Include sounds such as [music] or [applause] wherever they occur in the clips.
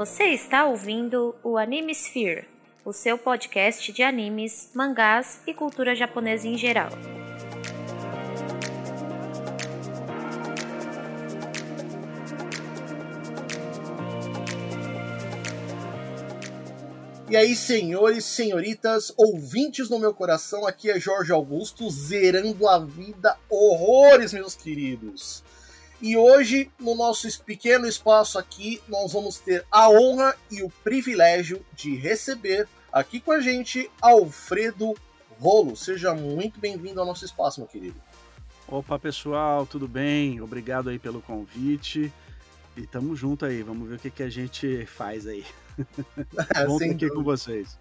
Você está ouvindo o Anime Sphere, o seu podcast de animes, mangás e cultura japonesa em geral. E aí, senhores, senhoritas, ouvintes no meu coração, aqui é Jorge Augusto, zerando a vida horrores, meus queridos. E hoje, no nosso pequeno espaço aqui, nós vamos ter a honra e o privilégio de receber aqui com a gente Alfredo Rolo. Seja muito bem-vindo ao nosso espaço, meu querido. Opa, pessoal, tudo bem? Obrigado aí pelo convite. E tamo junto aí, vamos ver o que, que a gente faz aí. [laughs] Bom estar aqui com vocês.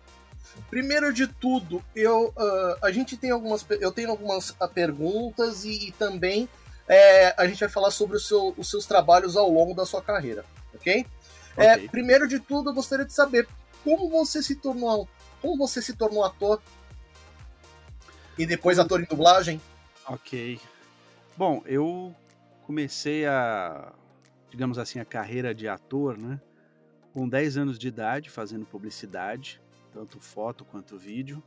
Primeiro de tudo, eu, uh, a gente tem algumas, eu tenho algumas ah, perguntas e, e também é, a gente vai falar sobre seu, os seus trabalhos ao longo da sua carreira, ok? É, okay. É, primeiro de tudo, eu gostaria de saber como você se tornou, como você se tornou ator e depois ator em dublagem. Ok. Bom, eu comecei a, digamos assim, a carreira de ator, né? com 10 anos de idade, fazendo publicidade, tanto foto quanto vídeo.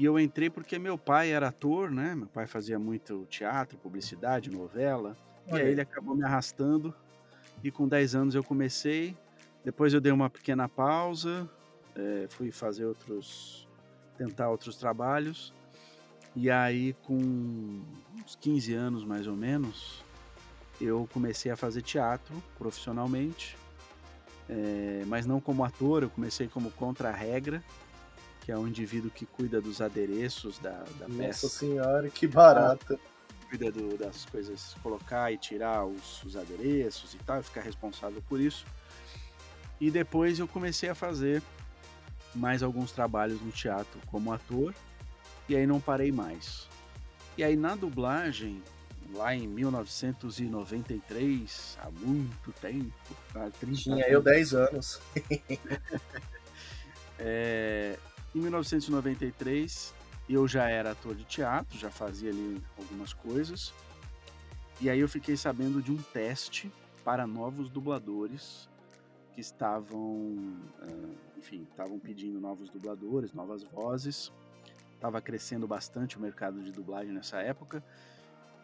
E eu entrei porque meu pai era ator, né? Meu pai fazia muito teatro, publicidade, novela. Olha. E aí ele acabou me arrastando. E com 10 anos eu comecei. Depois eu dei uma pequena pausa, é, fui fazer outros. tentar outros trabalhos. E aí, com uns 15 anos mais ou menos, eu comecei a fazer teatro profissionalmente é, mas não como ator, eu comecei como contra-regra, que é um indivíduo que cuida dos adereços da, da Nossa peça. Nossa senhora, que barata! Cuida do, das coisas, colocar e tirar os, os adereços e tal, ficar responsável por isso. E depois eu comecei a fazer mais alguns trabalhos no teatro como ator, e aí não parei mais. E aí na dublagem, lá em 1993, há muito tempo, há 30 Tinha eu 10 anos. [laughs] [laughs] é, em 1993, eu já era ator de teatro, já fazia ali algumas coisas. E aí eu fiquei sabendo de um teste para novos dubladores que estavam, enfim, estavam pedindo novos dubladores, novas vozes. Estava crescendo bastante o mercado de dublagem nessa época.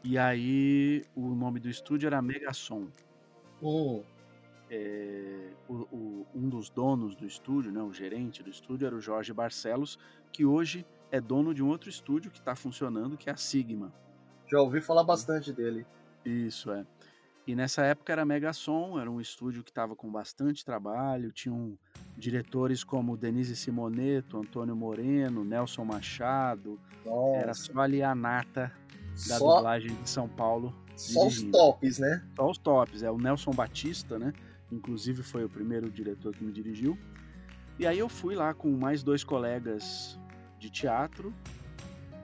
E aí o nome do estúdio era Megasom. Oh. É, o, o, um dos donos do estúdio, né, o gerente do estúdio, era o Jorge Barcelos, que hoje é dono de um outro estúdio que está funcionando, que é a Sigma. Já ouvi falar bastante dele. Isso, é. E nessa época era Megasom, era um estúdio que estava com bastante trabalho, tinham diretores como Denise Simoneto, Antônio Moreno, Nelson Machado, Nossa. era só ali a nata da só, dublagem de São Paulo. Só dirigindo. os tops, né? Só os tops. É o Nelson Batista, né? Inclusive foi o primeiro diretor que me dirigiu. E aí eu fui lá com mais dois colegas de teatro.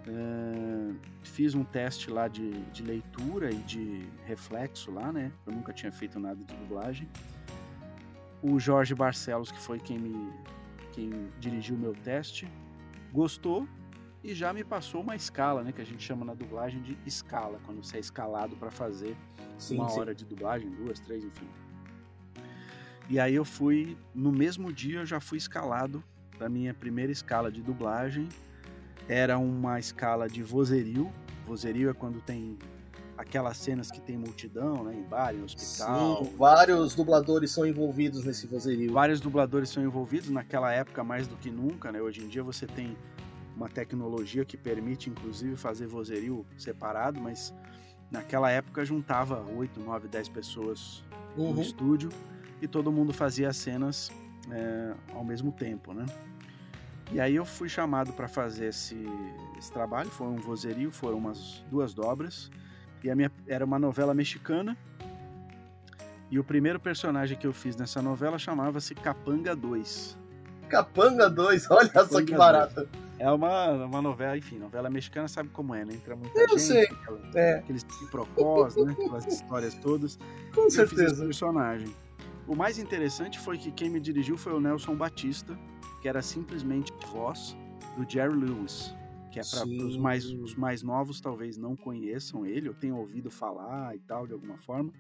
É, fiz um teste lá de, de leitura e de reflexo lá, né? Eu nunca tinha feito nada de dublagem. O Jorge Barcelos, que foi quem me quem dirigiu o meu teste, gostou e já me passou uma escala, né, que a gente chama na dublagem de escala, quando você é escalado para fazer sim, uma sim. hora de dublagem, duas, três, enfim. E aí eu fui, no mesmo dia eu já fui escalado para minha primeira escala de dublagem. Era uma escala de vozerio. Vozerio é quando tem aquelas cenas que tem multidão, né, em bar, em hospital. Sim, vários dubladores são envolvidos nesse vozerio. Vários dubladores são envolvidos naquela época mais do que nunca, né? Hoje em dia você tem uma tecnologia que permite inclusive fazer vozerio separado, mas naquela época juntava 8, 9, 10 pessoas uhum. no estúdio e todo mundo fazia as cenas é, ao mesmo tempo, né? E aí eu fui chamado para fazer esse, esse, trabalho, foi um vozerio, foram umas duas dobras, e a minha era uma novela mexicana, e o primeiro personagem que eu fiz nessa novela chamava-se Capanga 2. Capanga 2, [laughs] olha Capanga só que barata. É uma, uma novela, enfim, novela mexicana sabe como é, né? Entra muita eu gente, sei. Aquela, é. aqueles quiprocós, né? Aquelas histórias todas. [laughs] Com certeza. personagem. O mais interessante foi que quem me dirigiu foi o Nelson Batista, que era simplesmente voz do Jerry Lewis, que é para os mais, os mais novos talvez não conheçam ele, ou tenham ouvido falar e tal, de alguma forma,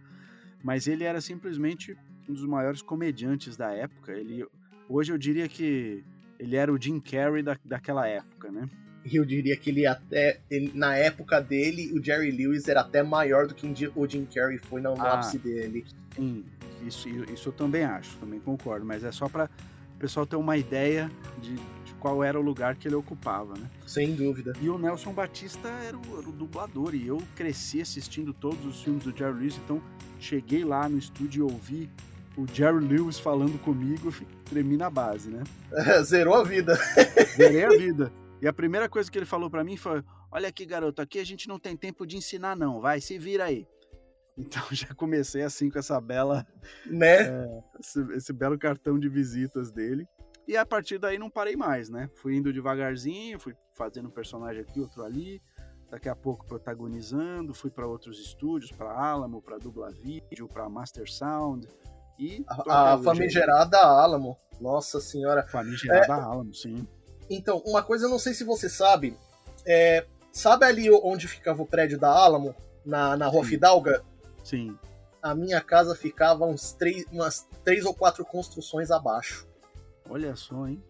mas ele era simplesmente um dos maiores comediantes da época. Ele, hoje eu diria que ele era o Jim Carrey da, daquela época, né? eu diria que ele até. Ele, na época dele, o Jerry Lewis era até maior do que o Jim Carrey foi no, no ah, ápice dele. Sim, isso, isso eu também acho, também concordo, mas é só para o pessoal ter uma ideia de, de, qual era o lugar que ele ocupava, né? Sem dúvida. E o Nelson Batista era o, era o dublador, e eu cresci assistindo todos os filmes do Jerry Lewis, então cheguei lá no estúdio e ouvi o Jerry Lewis falando comigo, tremi na base, né? [laughs] zerou a vida. [laughs] Zerei a vida. E a primeira coisa que ele falou para mim foi: Olha aqui, garoto, aqui a gente não tem tempo de ensinar, não. Vai, se vira aí. Então [laughs] já comecei assim com essa bela. Né? É, esse, esse, belo cartão de visitas dele. E a partir daí não parei mais, né? Fui indo devagarzinho, fui fazendo um personagem aqui, outro ali. Daqui a pouco protagonizando, fui para outros estúdios, para Alamo, para Dubla Vídeo, para Master Sound. E a, a famigerada Alamo. Nossa senhora. Famigerada é... Alamo, sim. Então, uma coisa eu não sei se você sabe. É, sabe ali onde ficava o prédio da Alamo, na, na Rua Sim. Fidalga? Sim. A minha casa ficava uns três, umas três ou quatro construções abaixo. Olha só, hein?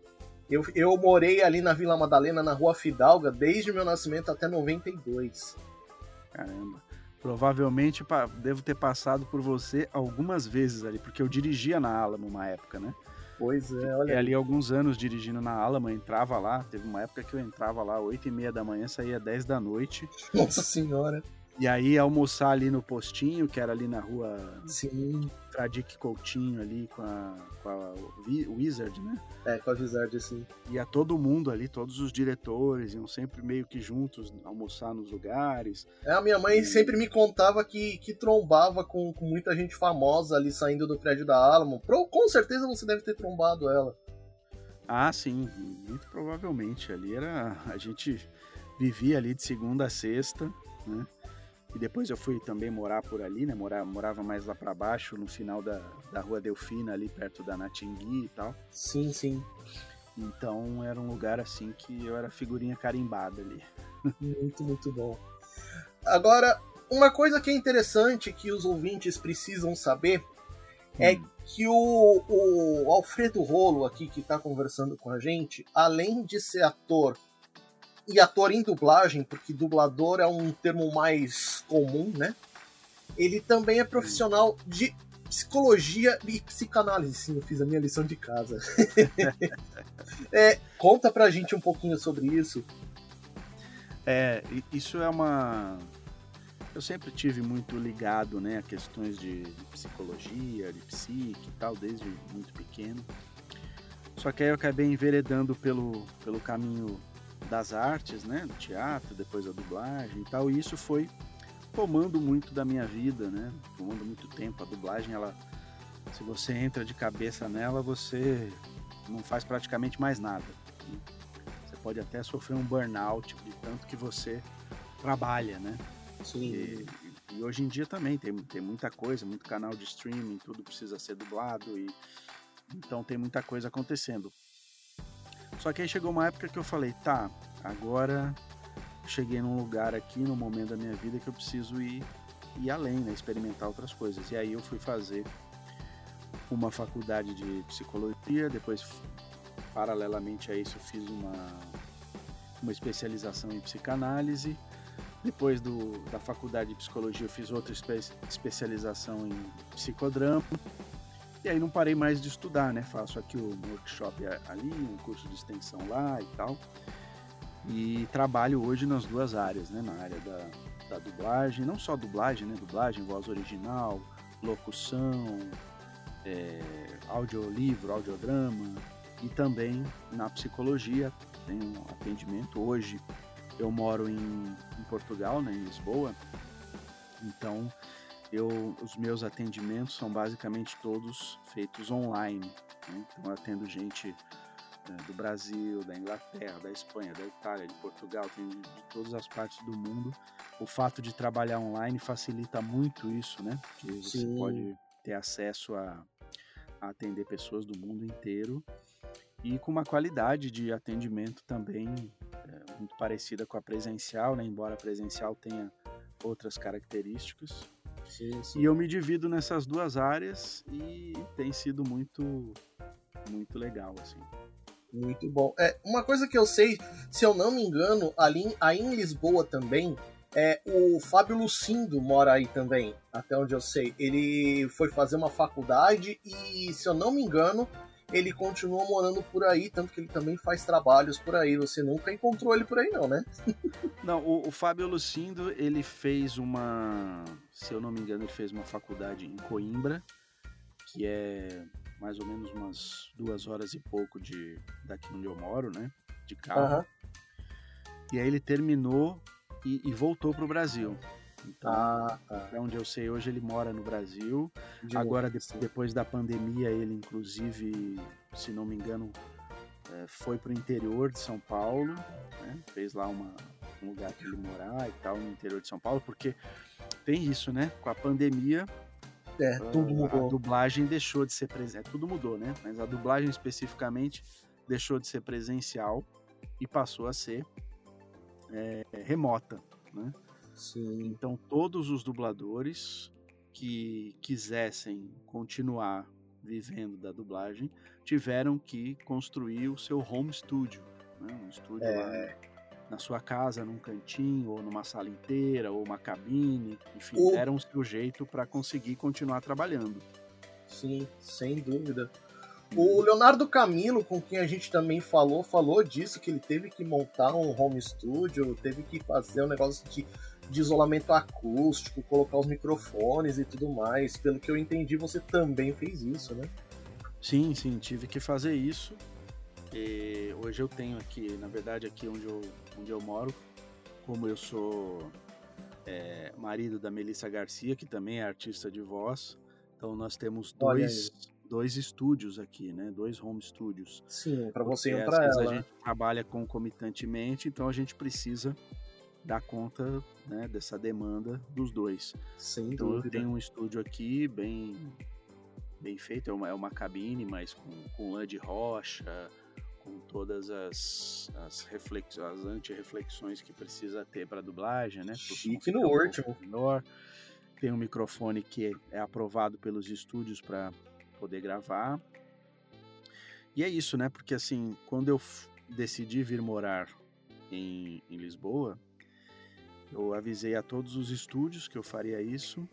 Eu, eu morei ali na Vila Madalena, na Rua Fidalga, desde meu nascimento até 92. Caramba. Provavelmente devo ter passado por você algumas vezes ali, porque eu dirigia na Alamo uma época, né? Pois é, olha. E ali alguns anos dirigindo na Alamo, entrava lá, teve uma época que eu entrava lá 8 e meia da manhã, saía 10 da noite. Nossa senhora. E aí almoçar ali no postinho, que era ali na rua Sim. Tradic Coutinho ali com a, com a Wizard, né? É, com a Wizard, assim. Ia todo mundo ali, todos os diretores, iam sempre meio que juntos almoçar nos lugares. É, a minha mãe e... sempre me contava que, que trombava com, com muita gente famosa ali saindo do prédio da Alamo. Pro, com certeza você deve ter trombado ela. Ah, sim, muito provavelmente. Ali era. A gente vivia ali de segunda a sexta, né? E depois eu fui também morar por ali, né? Morava, morava mais lá para baixo, no final da, da rua Delfina, ali perto da Natingui e tal. Sim, sim. Então era um lugar assim que eu era figurinha carimbada ali. Muito, muito bom. Agora, uma coisa que é interessante que os ouvintes precisam saber é hum. que o, o Alfredo Rolo aqui que está conversando com a gente, além de ser ator e ator em dublagem, porque dublador é um termo mais comum, né? Ele também é profissional de psicologia e psicanálise. Sim, eu fiz a minha lição de casa. [laughs] é, conta pra gente um pouquinho sobre isso. É, isso é uma. Eu sempre tive muito ligado né, a questões de, psicologia, de psique e tal, desde muito pequeno. Só que aí eu acabei enveredando pelo, pelo caminho das artes, né, do teatro, depois a dublagem e tal, e isso foi tomando muito da minha vida, né, tomando muito tempo. A dublagem, ela, se você entra de cabeça nela, você não faz praticamente mais nada. Você pode até sofrer um burnout de tanto que você trabalha, né? Sim. E, e hoje em dia também tem, tem muita coisa, muito canal de streaming, tudo precisa ser dublado e então tem muita coisa acontecendo. Só que aí chegou uma época que eu falei, tá, agora cheguei num lugar aqui, no momento da minha vida que eu preciso ir, ir além, né, experimentar outras coisas. E aí eu fui fazer uma faculdade de psicologia, depois paralelamente a isso fiz uma, uma especialização em psicanálise. Depois do, da faculdade de psicologia eu fiz outra espe especialização em psicodrama e aí não parei mais de estudar, né? Faço aqui o workshop ali, um curso de extensão lá e tal. E trabalho hoje nas duas áreas, né? Na área da, da dublagem, não só dublagem, né? Dublagem, voz original, locução, é, audiolivro, audiodrama e também na psicologia, tenho um atendimento. Hoje eu moro em, em Portugal, né, em Lisboa, então eu, os meus atendimentos são basicamente todos feitos online. Né? Então eu atendo gente né, do Brasil, da Inglaterra, da Espanha, da Itália, de Portugal, tem de, de todas as partes do mundo. O fato de trabalhar online facilita muito isso, né? Porque você Sim. pode ter acesso a, a atender pessoas do mundo inteiro e com uma qualidade de atendimento também é, muito parecida com a presencial, né? embora a presencial tenha outras características. Sim. E eu me divido nessas duas áreas e tem sido muito, muito legal, assim. Muito bom. É, uma coisa que eu sei, se eu não me engano, ali aí em Lisboa também, é, o Fábio Lucindo mora aí também, até onde eu sei. Ele foi fazer uma faculdade e, se eu não me engano, ele continua morando por aí, tanto que ele também faz trabalhos por aí. Você nunca encontrou ele por aí, não, né? [laughs] não, o, o Fábio Lucindo, ele fez uma. Se eu não me engano, ele fez uma faculdade em Coimbra, que é mais ou menos umas duas horas e pouco de daqui onde eu moro, né? De carro. Uhum. E aí ele terminou e, e voltou para o Brasil. Então, ah, tá. onde eu sei hoje ele mora no Brasil. De Agora, de, depois da pandemia, ele inclusive, se não me engano, é, foi para o interior de São Paulo, né? fez lá uma, um lugar que ele morar e tal, no interior de São Paulo, porque tem isso, né? Com a pandemia, é, tudo mudou. A dublagem deixou de ser presencial. É, tudo mudou, né? Mas a dublagem especificamente deixou de ser presencial e passou a ser é, remota, né? Sim. Então todos os dubladores que quisessem continuar vivendo da dublagem tiveram que construir o seu home studio, né? um estúdio é... lá na sua casa, num cantinho, ou numa sala inteira, ou uma cabine, enfim, o... deram o seu jeito para conseguir continuar trabalhando. Sim, sem dúvida. O Leonardo Camilo, com quem a gente também falou, falou disso, que ele teve que montar um home studio, teve que fazer um negócio de, de isolamento acústico, colocar os microfones e tudo mais. Pelo que eu entendi, você também fez isso, né? Sim, sim, tive que fazer isso. E hoje eu tenho aqui, na verdade, aqui onde eu, onde eu moro, como eu sou é, marido da Melissa Garcia, que também é artista de voz, então nós temos dois dois estúdios aqui, né? Dois home studios. Sim, para você e para ela. A gente trabalha concomitantemente, então a gente precisa dar conta né, dessa demanda dos dois. Sem então dúvida. eu tenho um estúdio aqui bem bem feito, é uma, é uma cabine, mas com, com lã de rocha, com todas as, as, reflex, as anti-reflexões que precisa ter para dublagem, né? Chique no último. Menor. Tem um microfone que é aprovado pelos estúdios para poder gravar. E é isso, né? Porque assim, quando eu decidi vir morar em, em Lisboa, eu avisei a todos os estúdios que eu faria isso,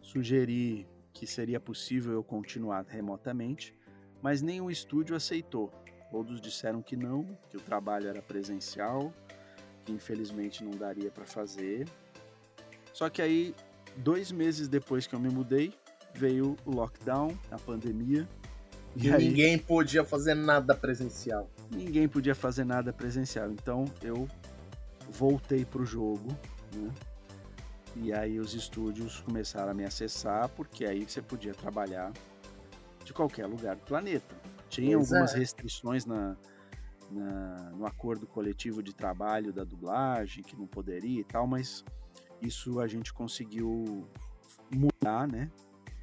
sugeri que seria possível eu continuar remotamente, mas nenhum estúdio aceitou. Todos disseram que não, que o trabalho era presencial, que infelizmente não daria para fazer. Só que aí, dois meses depois que eu me mudei, veio o lockdown, a pandemia. E, e aí, ninguém podia fazer nada presencial. Ninguém podia fazer nada presencial. Então eu voltei pro jogo, né? E aí os estúdios começaram a me acessar, porque aí você podia trabalhar de qualquer lugar do planeta. Tinha pois algumas é. restrições na, na, no acordo coletivo de trabalho da dublagem, que não poderia e tal, mas isso a gente conseguiu mudar, né?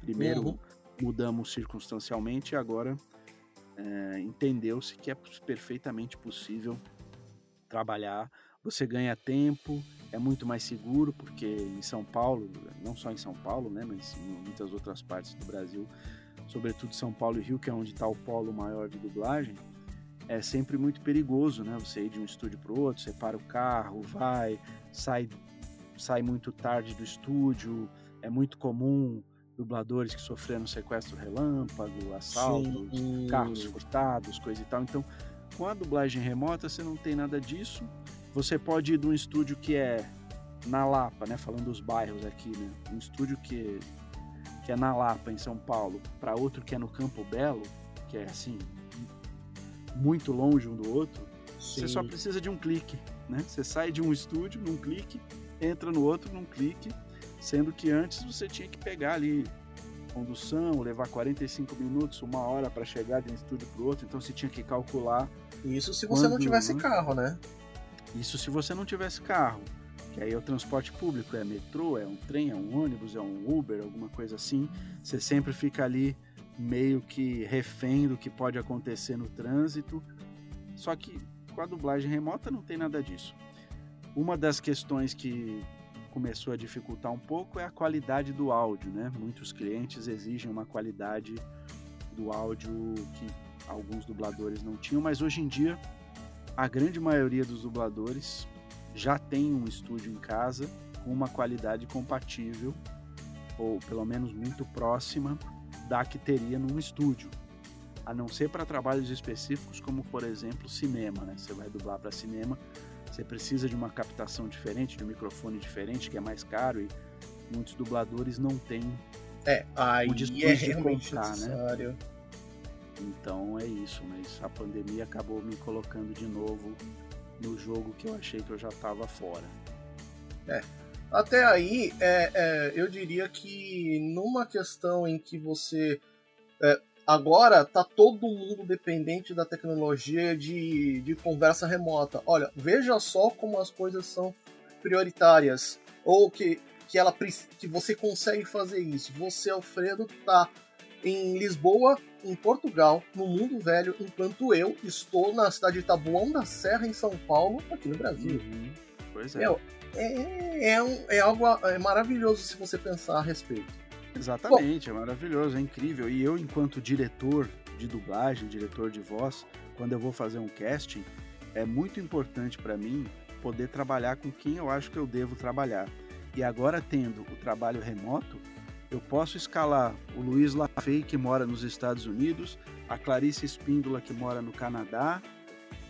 Primeiro uhum. mudamos circunstancialmente e agora é, entendeu-se que é perfeitamente possível trabalhar. Você ganha tempo, é muito mais seguro, porque em São Paulo, não só em São Paulo, né, mas em muitas outras partes do Brasil, sobretudo São Paulo e Rio, que é onde está o polo maior de dublagem, é sempre muito perigoso, né? Você ir de um estúdio para o outro, você para o carro, vai, sai, sai muito tarde do estúdio, é muito comum dubladores que sofreram sequestro relâmpago, assaltos, Sim. carros furtados, coisa e tal. Então, com a dublagem remota, você não tem nada disso. Você pode ir de um estúdio que é na Lapa, né? Falando dos bairros aqui, né? Um estúdio que, que é na Lapa, em São Paulo, para outro que é no Campo Belo, que é assim, muito longe um do outro. Sim. Você só precisa de um clique, né? Você sai de um estúdio num clique, entra no outro num clique Sendo que antes você tinha que pegar ali condução, levar 45 minutos, uma hora para chegar de um estúdio para o outro, então você tinha que calcular. Isso se você quando, não tivesse né? carro, né? Isso se você não tivesse carro. Que aí é o transporte público, é metrô, é um trem, é um ônibus, é um Uber, alguma coisa assim. Você sempre fica ali meio que refém do que pode acontecer no trânsito. Só que com a dublagem remota não tem nada disso. Uma das questões que começou a dificultar um pouco é a qualidade do áudio, né? Muitos clientes exigem uma qualidade do áudio que alguns dubladores não tinham, mas hoje em dia a grande maioria dos dubladores já tem um estúdio em casa com uma qualidade compatível ou pelo menos muito próxima da que teria num estúdio. A não ser para trabalhos específicos, como por exemplo cinema, né? Você vai dublar para cinema, você precisa de uma captação diferente, de um microfone diferente, que é mais caro e muitos dubladores não têm é, aí o é realmente né? necessário. Né? Então é isso, mas a pandemia acabou me colocando de novo no jogo que eu achei que eu já estava fora. É. Até aí, é, é, eu diria que numa questão em que você. É, agora tá todo mundo dependente da tecnologia de, de conversa remota. Olha, veja só como as coisas são prioritárias. Ou que, que, ela, que você consegue fazer isso. Você, Alfredo, tá em Lisboa, em Portugal, no mundo velho, enquanto eu estou na cidade de Taboão da Serra, em São Paulo, aqui no Brasil. Uhum. Pois é. Meu, é, é, um, é algo é maravilhoso se você pensar a respeito. Exatamente, Bom, é maravilhoso, é incrível. E eu, enquanto diretor de dublagem, diretor de voz, quando eu vou fazer um casting, é muito importante para mim poder trabalhar com quem eu acho que eu devo trabalhar. E agora, tendo o trabalho remoto, eu posso escalar o Luiz Lafay, que mora nos Estados Unidos, a Clarice Espíndola, que mora no Canadá,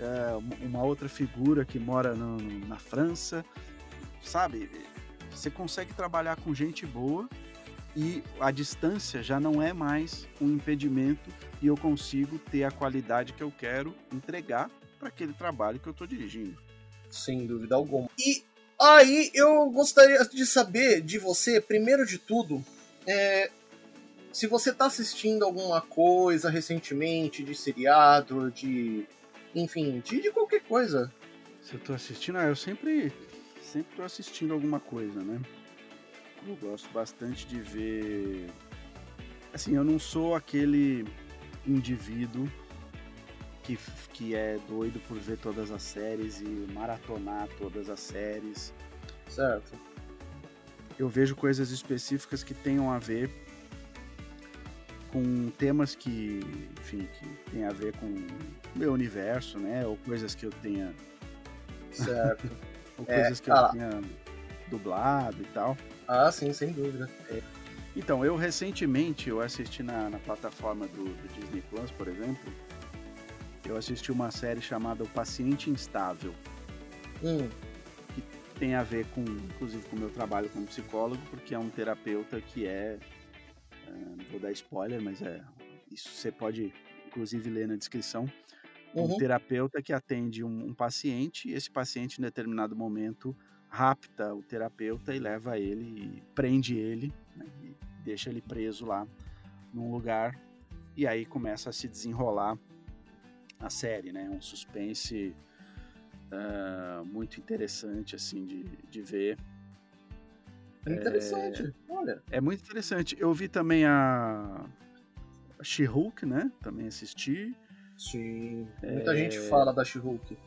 é, uma outra figura que mora no, na França, sabe? Você consegue trabalhar com gente boa e a distância já não é mais um impedimento e eu consigo ter a qualidade que eu quero entregar para aquele trabalho que eu estou dirigindo. Sem dúvida alguma. E aí eu gostaria de saber de você, primeiro de tudo, é, se você está assistindo alguma coisa recentemente de seriado, de. Enfim, de, de qualquer coisa. Se eu estou assistindo, ah, eu sempre. Sempre tô assistindo alguma coisa, né? Eu gosto bastante de ver. Assim, eu não sou aquele indivíduo que, que é doido por ver todas as séries e maratonar todas as séries. Certo eu vejo coisas específicas que tenham a ver com temas que, enfim, que tem a ver com o meu universo, né? Ou coisas que eu tenha. [laughs] Certo. ou é, coisas que ah, eu tenha dublado e tal. Ah, sim, sem dúvida. É. Então, eu recentemente eu assisti na, na plataforma do, do, Disney Plus, por exemplo, eu assisti uma série chamada O Paciente Instável. Hum tem a ver com, inclusive, com o meu trabalho como psicólogo, porque é um terapeuta que é, é, não vou dar spoiler, mas é, isso você pode, inclusive, ler na descrição, uhum. um terapeuta que atende um, um, paciente, e esse paciente, em determinado momento, rapta o terapeuta e leva ele, e prende ele, né, e deixa ele preso lá num lugar, e aí começa a se desenrolar a série, né, um suspense uh, muito interessante assim de, de ver. É interessante, é, olha. É muito interessante. Eu vi também a, a She-Hulk, né? Também assisti. Sim, muita é... gente fala da She-Hulk.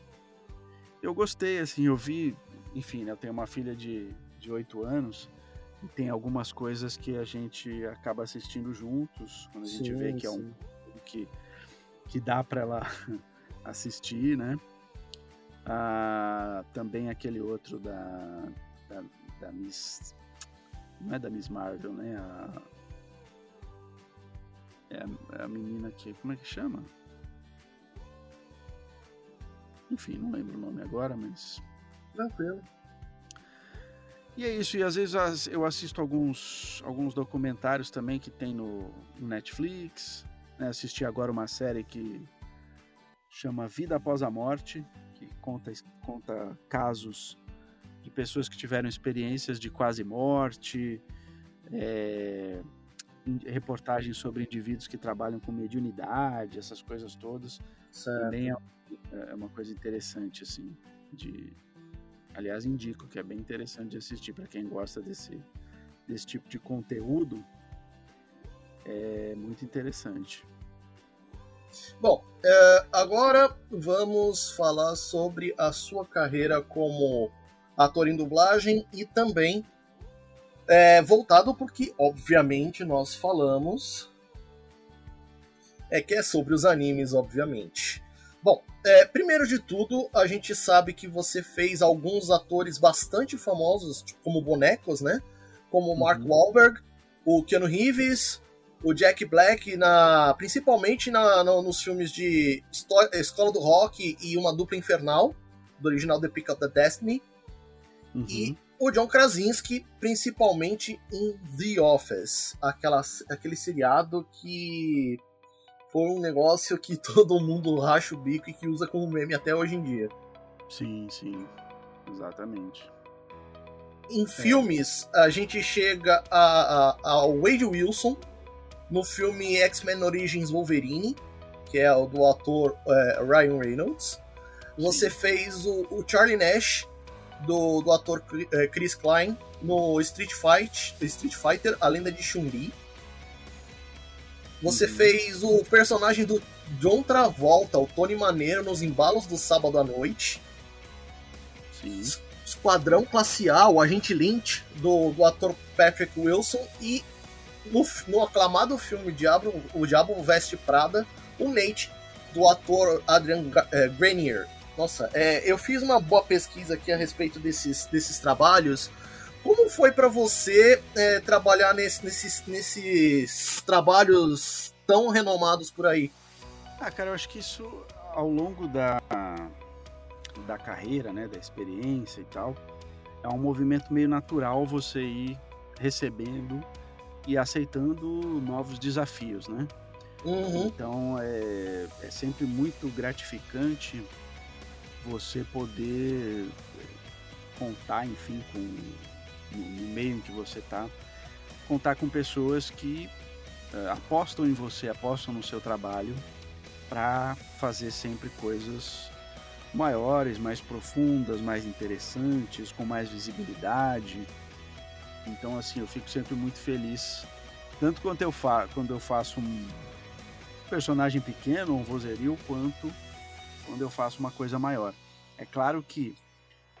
Eu gostei, assim, eu vi, enfim, né, eu tenho uma filha de, de 8 anos e tem algumas coisas que a gente acaba assistindo juntos, quando a gente sim, vê que sim. é um que, que dá para ela [laughs] assistir, né? Ah, também aquele outro da, da, da, Miss. Não é da Miss Marvel, né? A, é a, é a menina que. Como é que chama? Enfim, não lembro o nome agora, mas. Tranquilo. E é isso, e às vezes eu assisto alguns, alguns documentários também que tem no, no Netflix. Né? Assisti agora uma série que chama Vida Após a Morte, que conta, conta casos de pessoas que tiveram experiências de quase morte, é, reportagens sobre indivíduos que trabalham com mediunidade, essas coisas todas. Certo. Também é, é uma coisa interessante, assim, de... Aliás, indico que é bem interessante de assistir para quem gosta desse, desse tipo de conteúdo. É muito interessante. Bom, é, agora vamos falar sobre a sua carreira como ator em dublagem e também é, voltado porque, obviamente, nós falamos é que é sobre os animes, obviamente. Bom, é, primeiro de tudo, a gente sabe que você fez alguns atores bastante famosos, tipo, como bonecos, né? Como o Mark uhum. Wahlberg, o Keanu Reeves, o Jack Black, na, principalmente na, no, nos filmes de Escola do Rock e Uma Dupla Infernal, do original The Pick of the Destiny. Uhum. E o John Krasinski, principalmente em The Office, aquela, aquele seriado que foi um negócio que [laughs] todo mundo racha o bico e que usa como meme até hoje em dia. Sim, sim, exatamente. Em é. filmes, a gente chega a, a, ao Wade Wilson no filme X-Men Origins Wolverine, que é o do ator é, Ryan Reynolds. Você sim. fez o, o Charlie Nash do, do ator é, Chris Klein no Street, Fight, Street Fighter, A Lenda de Chun-Li. Você uhum. fez o personagem do John Travolta, o Tony Maneiro, nos embalos do sábado à noite. Sim. Esquadrão Classe A, o Agente Lynch, do, do ator Patrick Wilson. E no, no aclamado filme Diabo, O Diabo Veste Prada, o Nate, do ator Adrian é, Grenier. Nossa, é, eu fiz uma boa pesquisa aqui a respeito desses, desses trabalhos. Como foi para você é, trabalhar nesse, nesses, nesses trabalhos tão renomados por aí? Ah, cara, eu acho que isso ao longo da, da carreira, né, da experiência e tal, é um movimento meio natural você ir recebendo e aceitando novos desafios, né? Uhum. Então é, é sempre muito gratificante você poder contar, enfim, com no meio em que você está, contar com pessoas que uh, apostam em você, apostam no seu trabalho para fazer sempre coisas maiores, mais profundas, mais interessantes, com mais visibilidade. Então, assim, eu fico sempre muito feliz, tanto quando eu, fa quando eu faço um personagem pequeno, um vozerio, quanto quando eu faço uma coisa maior. É claro que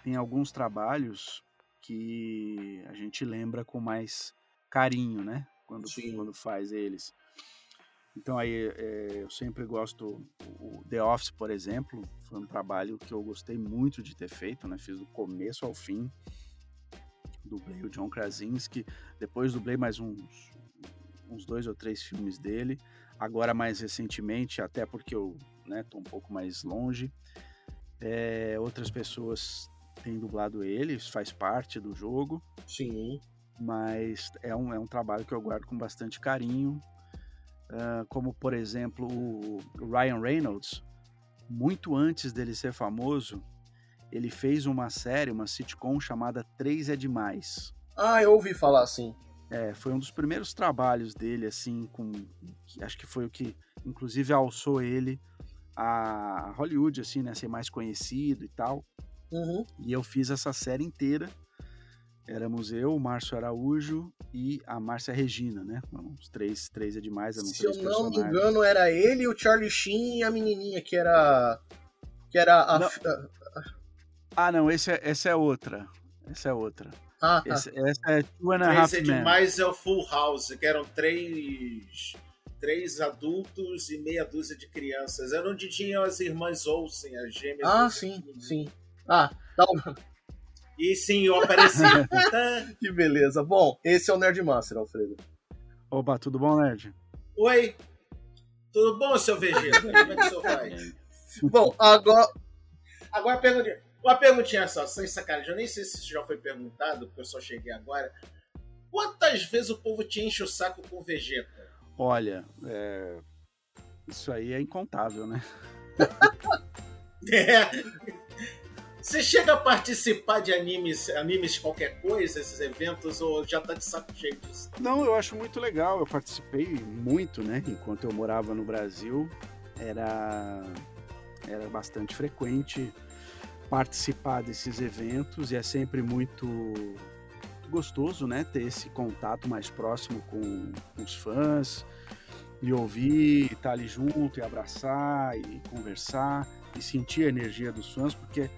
tem alguns trabalhos que a gente lembra com mais carinho, né? Quando, quando faz eles. Então aí é, eu sempre gosto o The Office, por exemplo, foi um trabalho que eu gostei muito de ter feito, né? Fiz do começo ao fim. Dublei o John Krasinski, depois dublei mais uns, uns dois ou três filmes dele. Agora mais recentemente, até porque eu né, tô um pouco mais longe, é, outras pessoas têm dublado ele, faz parte do jogo. Sim. Mas é um, é um trabalho que eu guardo com bastante carinho. Uh, como, por exemplo, o Ryan Reynolds, muito antes dele ser famoso, ele fez uma série, uma sitcom chamada Três é Demais. Ah, eu ouvi falar assim. É, foi um dos primeiros trabalhos dele, assim, com. Acho que foi o que, inclusive, alçou ele a Hollywood, assim, né? Ser mais conhecido e tal. Uhum. E eu fiz essa série inteira. Éramos eu, o Márcio Araújo e a Márcia Regina, né? Os três, três é demais. Eram Se eu não me engano, era ele, o Charlie Sheen e a menininha que era. Que era a. Não. Ah, não, esse é, essa é outra. Essa é outra. Ah, tá. Esse, essa é Two and a Half é demais é o Full House, que eram três três adultos e meia dúzia de crianças. Era onde tinham as irmãs Olsen, as gêmeas. Ah, sim, sim. Ah, tá. E sim, eu apareci. [laughs] que beleza. Bom, esse é o Nerd Master, Alfredo. Opa, tudo bom, Nerd? Oi. Tudo bom, seu Vegeta? Como é que o senhor faz? bom, agora. Agora perguntinha. Uma perguntinha só, sem sacanagem. Eu nem sei se isso já foi perguntado, porque eu só cheguei agora. Quantas vezes o povo te enche o saco com Vegeta? Olha, é... isso aí é incontável, né? [laughs] é. Você chega a participar de animes, animes qualquer coisa, esses eventos, ou já tá de saco cheio disso? Não, eu acho muito legal. Eu participei muito, né? Enquanto eu morava no Brasil, era, era bastante frequente participar desses eventos e é sempre muito gostoso, né, ter esse contato mais próximo com, os fãs e ouvir, estar tá ali junto e abraçar e conversar e sentir a energia dos fãs, porque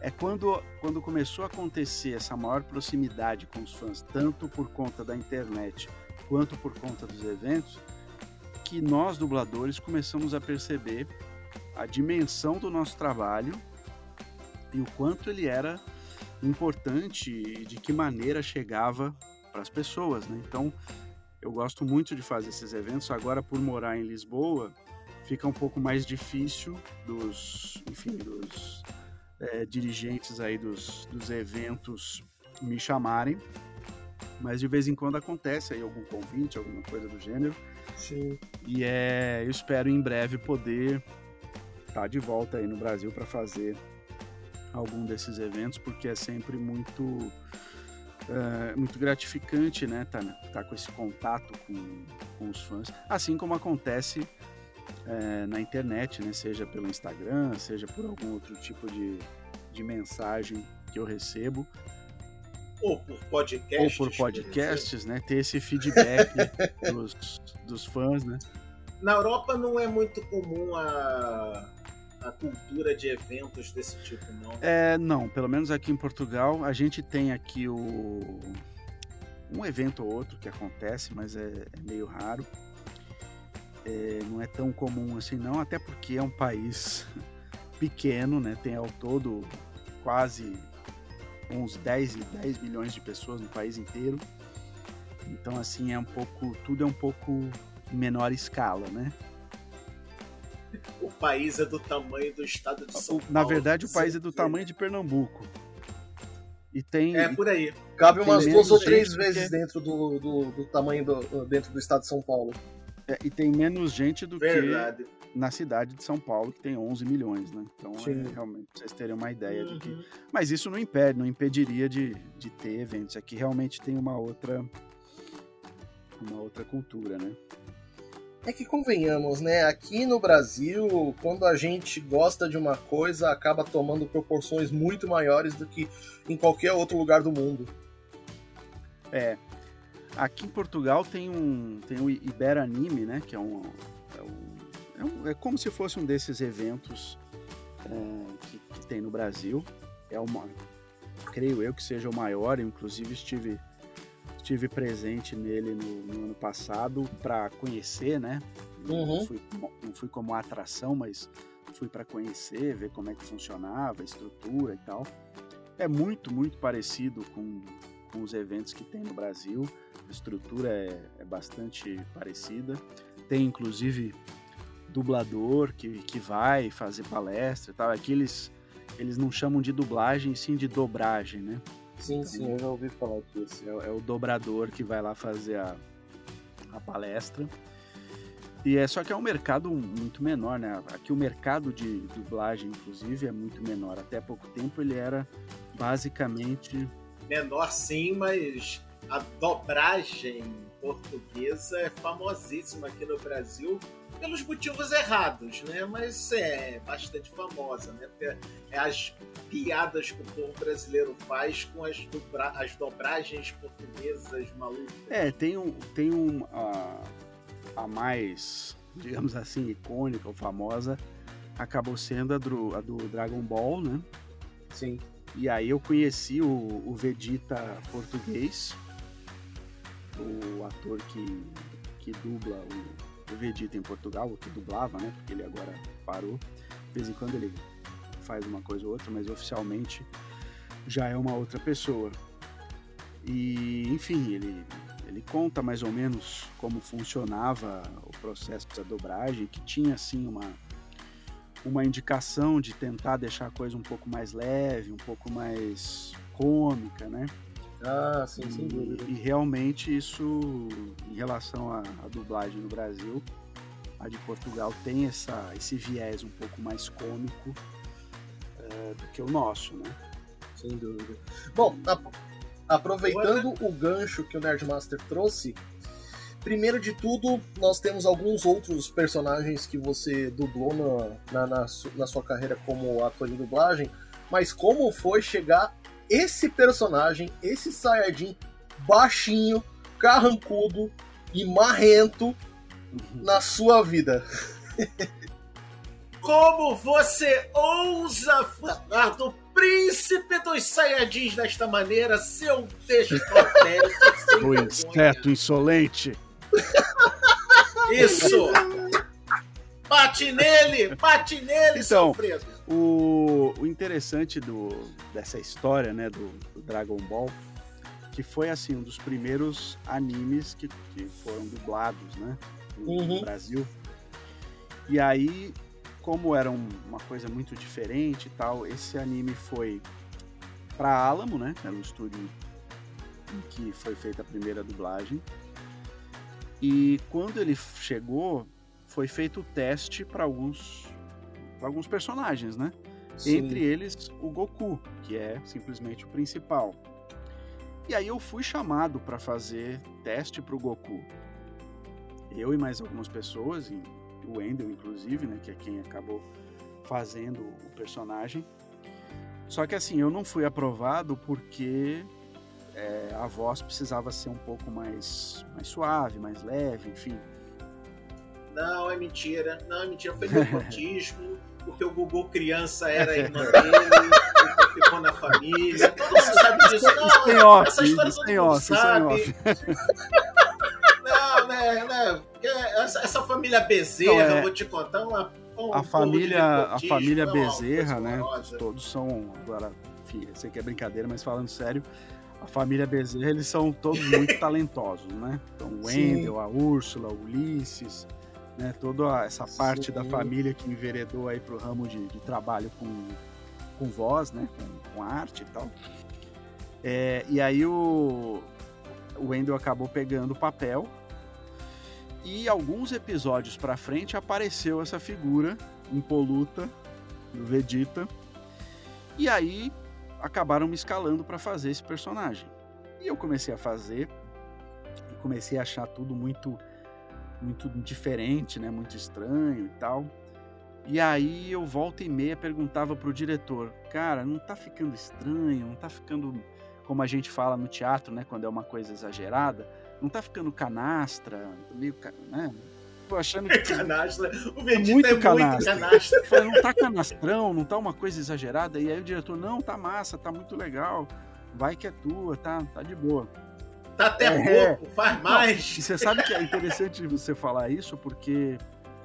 é quando, quando começou a acontecer essa maior proximidade com os fãs, tanto por conta da internet quanto por conta dos eventos, que nós dubladores começamos a perceber a dimensão do nosso trabalho e o quanto ele era importante e de que maneira chegava para as pessoas, né? Então, eu gosto muito de fazer esses eventos. Agora, por morar em Lisboa, fica um pouco mais difícil dos, enfim, dos é, dirigentes aí dos, dos eventos me chamarem, mas de vez em quando acontece aí algum convite, alguma coisa do gênero. Sim. E é, eu espero em breve poder estar tá de volta aí no Brasil para fazer algum desses eventos, porque é sempre muito é, muito gratificante, né, tá, tá com esse contato com, com os fãs, assim como acontece é, na internet, né? Seja pelo Instagram, seja por algum outro tipo de, de mensagem que eu recebo. Ou por podcasts. Ou por podcasts, né? Ter esse feedback [laughs] dos, dos fãs, né? Na Europa não é muito comum a, a cultura de eventos desse tipo, não? É, não. Pelo menos aqui em Portugal, a gente tem aqui o um evento ou outro que acontece, mas é, é meio raro é, não é tão comum assim não, até porque é um país [laughs] pequeno, né? Tem ao todo quase uns 10, 10 milhões de pessoas no país inteiro. Então assim é um pouco, tudo é um pouco menor escala, né? O país é do tamanho do estado de São Paulo. Na verdade, o país é do tamanho de Pernambuco. E tem. É por aí. Cabe umas duas ou três vezes dentro do, do, do tamanho do, dentro do estado de São Paulo. É, e tem menos gente do Verdade. que na cidade de São Paulo, que tem 11 milhões, né? Então, é, realmente, vocês terem uma ideia uhum. do que. Mas isso não impede, não impediria de, de ter eventos. Aqui realmente tem uma outra. Uma outra cultura, né? É que convenhamos, né? Aqui no Brasil, quando a gente gosta de uma coisa, acaba tomando proporções muito maiores do que em qualquer outro lugar do mundo. É, Aqui em Portugal tem um tem o Iberanime, né? Que é um, é, um, é, um, é como se fosse um desses eventos é, que, que, tem no Brasil. É uma, creio eu que seja o maior. inclusive estive estive presente nele no, no ano passado para conhecer, né? Uhum. Não, fui, não fui como atração, mas fui para conhecer, ver como é que funcionava, a estrutura e tal. É muito, muito parecido com, com os eventos que tem no Brasil a estrutura é, é bastante parecida. Tem inclusive dublador que, que vai fazer palestra e tal. Aqui eles, eles não chamam de dublagem, sim de dobragem, né? Sim, então, sim, eu já ouvi falar disso. É, é, o dobrador que vai lá fazer a, a palestra. E é só que é um mercado muito menor, né? Aqui o mercado de dublagem, inclusive, é muito menor. Até pouco tempo ele era basicamente. Menor sim, mas a dobragem portuguesa é famosíssima aqui no Brasil pelos motivos errados, né? Mas é bastante famosa, né? Porque é as piadas que o povo brasileiro faz com as, dobra... as dobragens portuguesas malucas. É, tem um, tem um a, a mais, digamos assim, icônica ou famosa acabou sendo a do, a do Dragon Ball, né? Sim. E aí eu conheci o, o Vegeta português o ator que, que dubla o, o Vegeta em Portugal, que dublava, né? Porque ele agora parou. De vez em quando ele faz uma coisa ou outra, mas oficialmente já é uma outra pessoa. E, enfim, ele, ele conta mais ou menos como funcionava o processo da dobragem, que tinha, assim, uma, uma indicação de tentar deixar a coisa um pouco mais leve, um pouco mais cômica, né? Ah, sim, sem dúvida. E realmente isso, em relação à, à, dublagem no Brasil, a de Portugal tem essa, esse viés um pouco mais cômico é, do que o nosso, né? Sem dúvida. Bom, aproveitando o gancho que o Nerdmaster trouxe, primeiro de tudo, nós temos alguns outros personagens que você dublou na, na, na, na sua carreira como ator de dublagem, mas como foi chegar esse personagem, esse Saiyajin baixinho, carrancudo e marrento na sua vida. [laughs] Como você ousa falar do príncipe dos Saiyajins desta maneira, seu desprotério. [laughs] O inseto insolente. Isso! Bate nele! Bate nele, Então! O, o interessante do, dessa história, né, do, do Dragon Ball, que foi assim um dos primeiros animes que, que foram dublados, né, no, no Uhum. Brasil. E aí, como era um- uma coisa muito diferente e tal, esse anime foi para Alamo, né, era o estúdio em que foi feita a primeira dublagem. E quando ele chegou, foi feito o teste para alguns alguns personagens, né? Sim. Entre eles, o Goku, que é simplesmente o principal. E aí eu fui chamado para fazer teste pro Goku. Eu e mais algumas pessoas, e o Wendel inclusive, né, que é quem acabou fazendo o personagem. Só que assim, eu não fui aprovado porque é, a voz precisava ser um pouco mais, mais suave, mais leve, enfim. Não, é mentira. Não, é mentira. Foi nepotismo, [laughs] porque o Gugu criança era [laughs] irmã dele, então ficou na família. Todo mundo sabe disso. Não, Tem off, essa história todo mundo off, sabe. Não, né, né? Essa, essa família Bezerra, Não, é- eu vou te contar, uma, um a família, a família uma Bezerra, né? Todos são agora, enfim, eu sei que é brincadeira, mas falando sério, a família Bezerra eles são todos muito [laughs] talentosos, né? Então o Sim. Wendel, a Úrsula, o Ulisses, né? Toda essa parte Sim. da família que enveredou aí pro ramo de, de trabalho com, com voz, né? Com, com arte e tal. É, e aí o, o Wendel acabou pegando o papel e alguns episódios pra frente apareceu essa figura impoluta do Vegeta. E aí acabaram me escalando pra fazer esse personagem. E eu comecei a fazer e comecei a achar tudo muito muito diferente, né, muito estranho e tal. E aí eu volta e meia perguntava pro diretor: "Cara, não tá ficando estranho, não tá ficando como a gente fala no teatro, né, quando é uma coisa exagerada, não tá ficando canastra, meio, né? Tô achando [laughs] que Canastra. O Vegeta muito é muito canastra. canastra. falei, não tá canastrão, não tá uma coisa exagerada. E aí o diretor, não, tá massa, tá muito legal. Vai que é tua, tá, tá de boa. Tá até É. pouco, faz mais. você sabe que é interessante você falar isso, porque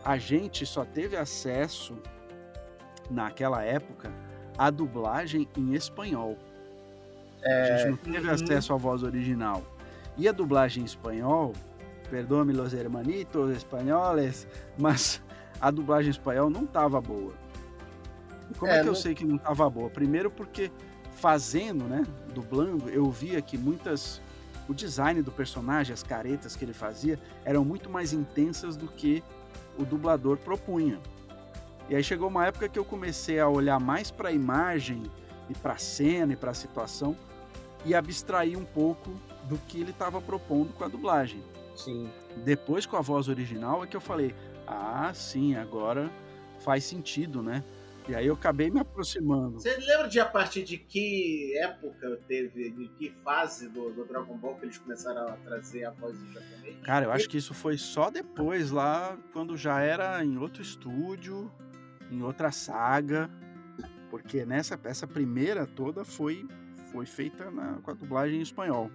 a gente só teve acesso, naquela época, à dublagem em espanhol. a gente não teve Uhum. acesso à voz original. E a dublagem em espanhol, perdoe-me los hermanitos espanholes, mas a dublagem em espanhol não tava boa. E como é, É, que eu não- sei que não tava boa? Primeiro porque fazendo, né, dublando, eu via que muitas o design do personagem, as caretas que ele fazia, eram muito mais intensas do que o dublador propunha. E aí chegou uma época que eu comecei a olhar mais para a imagem e para a cena e para a situação e abstrair um pouco do que ele estava propondo com a dublagem. Sim. Depois com a voz original é que eu falei: "Ah, sim, agora faz sentido, né?" E aí eu acabei me aproximando. Você lembra de a partir de que época teve, de que fase do, do Dragon Ball que eles começaram a trazer a voz em japonês? Cara, eu acho que isso foi só depois lá, quando já era em outro estúdio, em outra saga, porque nessa essa primeira toda foi foi feita na, com a dublagem em espanhol.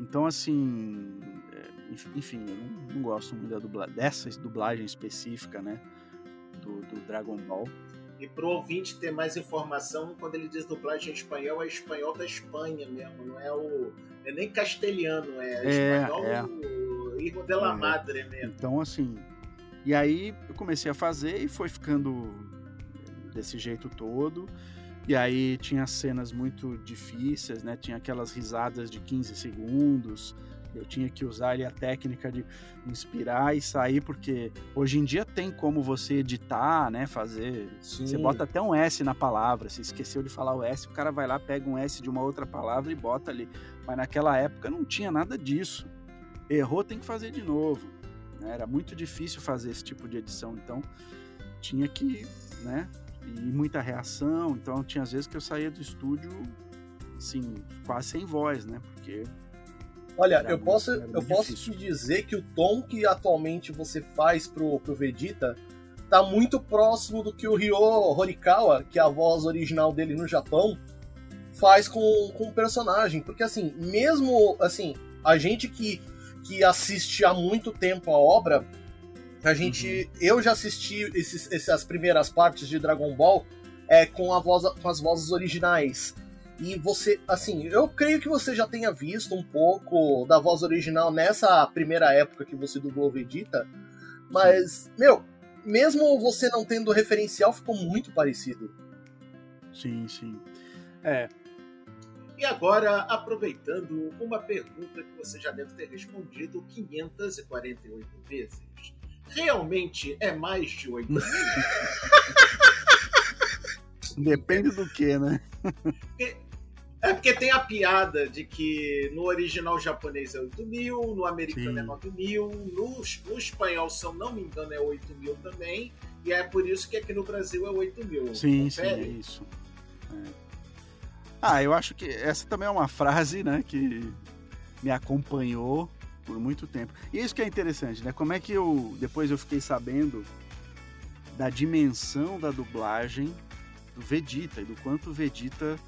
Então assim, é, enf- enfim, eu não, não gosto muito da dubla, dessa dublagem específica, né, do, do Dragon Ball. E pro ouvinte ter mais informação, quando ele diz dublagem em espanhol, é espanhol da Espanha mesmo, não é o. É nem castelhano, é, É, espanhol é. o Hijo de la É. Madre mesmo. Então, assim. E aí eu comecei a fazer e foi ficando desse jeito todo. E aí tinha cenas muito difíceis, né? Tinha aquelas risadas de 15 segundos. Eu tinha que usar ali a técnica de inspirar e sair, porque hoje em dia tem como você editar, né? Fazer. Sim. Você bota até um S na palavra. Você esqueceu de falar o S, o cara vai lá, pega um S de uma outra palavra e bota ali. Mas naquela época não tinha nada disso. Errou, tem que fazer de novo. né? Era muito difícil fazer esse tipo de edição, então tinha que, né? E muita reação. Então tinha às vezes que eu saía do estúdio, assim, quase sem voz, né? Porque Olha, eu posso, eu muito posso difícil. te dizer que o tom que atualmente você faz pro, pro Vegeta tá muito próximo do que o Ryo Horikawa, que é a voz original dele no Japão, faz com, com o personagem. Porque, assim, mesmo, assim, a gente que, que assiste há muito tempo a obra, a gente... Uhum. Eu já assisti esses, essas primeiras partes de Dragon Ball é, com, a voz, com as vozes originais. E você, assim, eu creio que você já tenha visto um pouco da voz original nessa primeira época que você dublou Vegeta, mas, meu, mesmo você não tendo referencial, ficou muito parecido. Sim, sim. É. E agora, aproveitando uma pergunta que você já deve ter respondido 548 vezes. Realmente é mais de 8 mil? [laughs] Depende do que, né? É porque tem a piada de que no original japonês é 8 mil, no americano Sim. é 9 mil, no, no espanhol, se eu não me engano, é 8 mil também, e é por isso que aqui no Brasil é 8 mil. Sim, Confere? sim, é isso. É. Ah, eu acho que essa também é uma frase, né, que me acompanhou por muito tempo. E isso que é interessante, né? Como é que eu depois eu fiquei sabendo da dimensão da dublagem do Vegeta e do quanto o Vegeta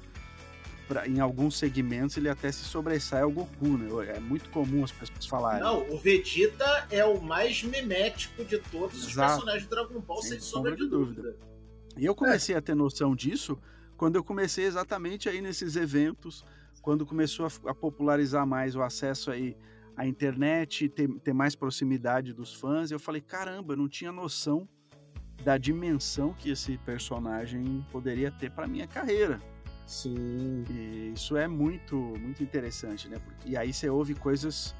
pra, em alguns segmentos ele até se sobressai ao Goku, né? É muito comum as pessoas falarem. Não, o Vegeta é o mais memético de todos Exato. os personagens de Dragon Ball, sem, sem sombra, de dúvida. dúvida. E eu comecei é. a ter noção disso quando eu comecei exatamente aí nesses eventos, quando começou a, a popularizar mais o acesso aí à internet, ter, ter mais proximidade dos fãs, eu falei, caramba, eu não tinha noção da dimensão que esse personagem poderia ter para minha carreira. Sim. E isso é muito, muito interessante, né? E aí você ouve coisas.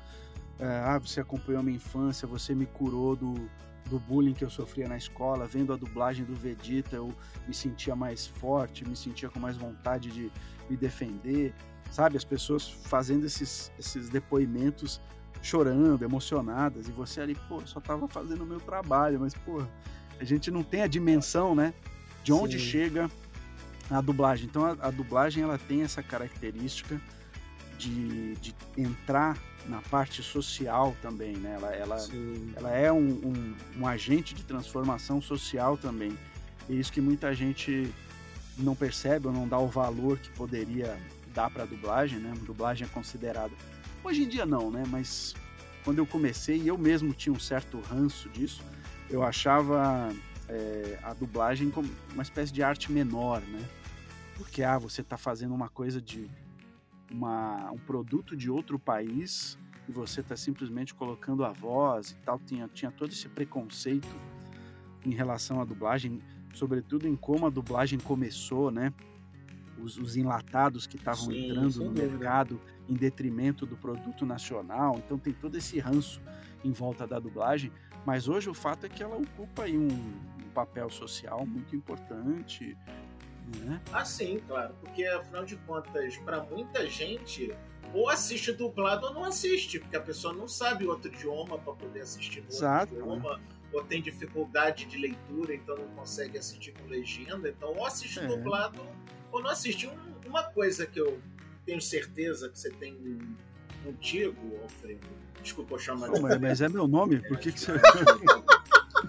É, ah, você acompanhou a minha infância, você me curou do, do bullying que eu sofria na escola, vendo a dublagem do Vegeta, eu me sentia mais forte, me sentia com mais vontade de me defender, sabe? As pessoas fazendo esses, esses depoimentos, chorando, emocionadas, e você ali, pô, só tava fazendo o meu trabalho, mas, pô, a gente não tem a dimensão, né? De onde Sim. chega a dublagem. Então a, a, dublagem ela tem essa característica de, de entrar na parte social também, né? Ela, ela, ela é um, um, um, agente de transformação social também. E isso que muita gente não percebe ou não dá o valor que poderia dar para a dublagem, né? Dublagem é considerada. Hoje em dia não, né? Mas quando eu comecei, eu mesmo tinha um certo ranço disso. Eu achava é, a dublagem como uma espécie de arte menor, né? Porque ah, você está fazendo uma coisa de uma, um produto de outro país e você está simplesmente colocando a voz e tal. Tinha, tinha todo esse preconceito em relação à dublagem, sobretudo em como a dublagem começou, né? Os, os enlatados que estavam entrando no mercado em detrimento do produto nacional. Então tem todo esse ranço em volta da dublagem. Mas hoje o fato é que ela ocupa aí um, um papel social muito importante. Né? Ah, sim, claro. Porque afinal de contas, para muita gente, ou assiste dublado ou não assiste, porque a pessoa não sabe outro idioma para poder assistir no Exato, outro idioma, né? ou tem dificuldade de leitura, então não consegue assistir com legenda. Então, ou assiste é. dublado ou não assiste. Um, uma coisa que eu tenho certeza que você tem contigo, Alfredo. Desculpa eu chamar de. Mas, mas é meu nome? [laughs] Por que, que você. [laughs]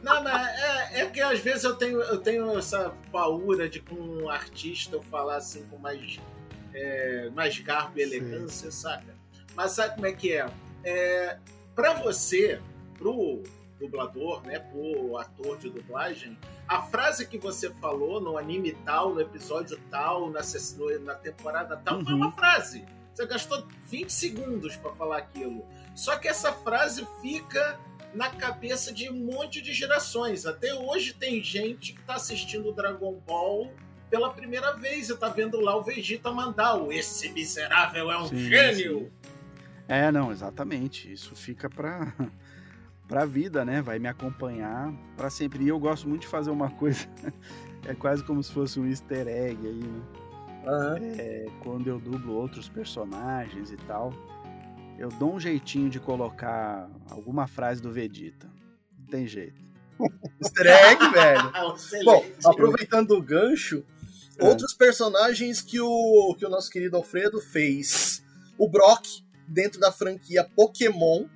Não, mas é, é que às vezes eu tenho, eu tenho essa paura de com um artista eu falar assim com mais, é, mais garbo e elegância, Sim. saca? Mas sabe como é que é? é para você, pro dublador, né, pro ator de dublagem, a frase que você falou no anime tal, no episódio tal, na, na temporada tal, uhum. foi uma frase. Você gastou 20 segundos para falar aquilo. Só que essa frase fica na cabeça de um monte de gerações. Até hoje tem gente que está assistindo Dragon Ball pela primeira vez e tá vendo lá o Vegeta mandar o esse miserável é um sim, gênio. Sim. É, não, exatamente. Isso fica para [laughs] para vida, né? Vai me acompanhar para sempre. E eu gosto muito de fazer uma coisa, [laughs] é quase como se fosse um easter egg aí, né? Uhum. É, quando eu dublo outros personagens e tal, eu dou um jeitinho de colocar alguma frase do Vegeta. Não tem jeito. [laughs] Easter egg, velho. [laughs] Bom, aproveitando o gancho, é. outros personagens que o, que o nosso querido Alfredo fez. O Brock, dentro da franquia Pokémon.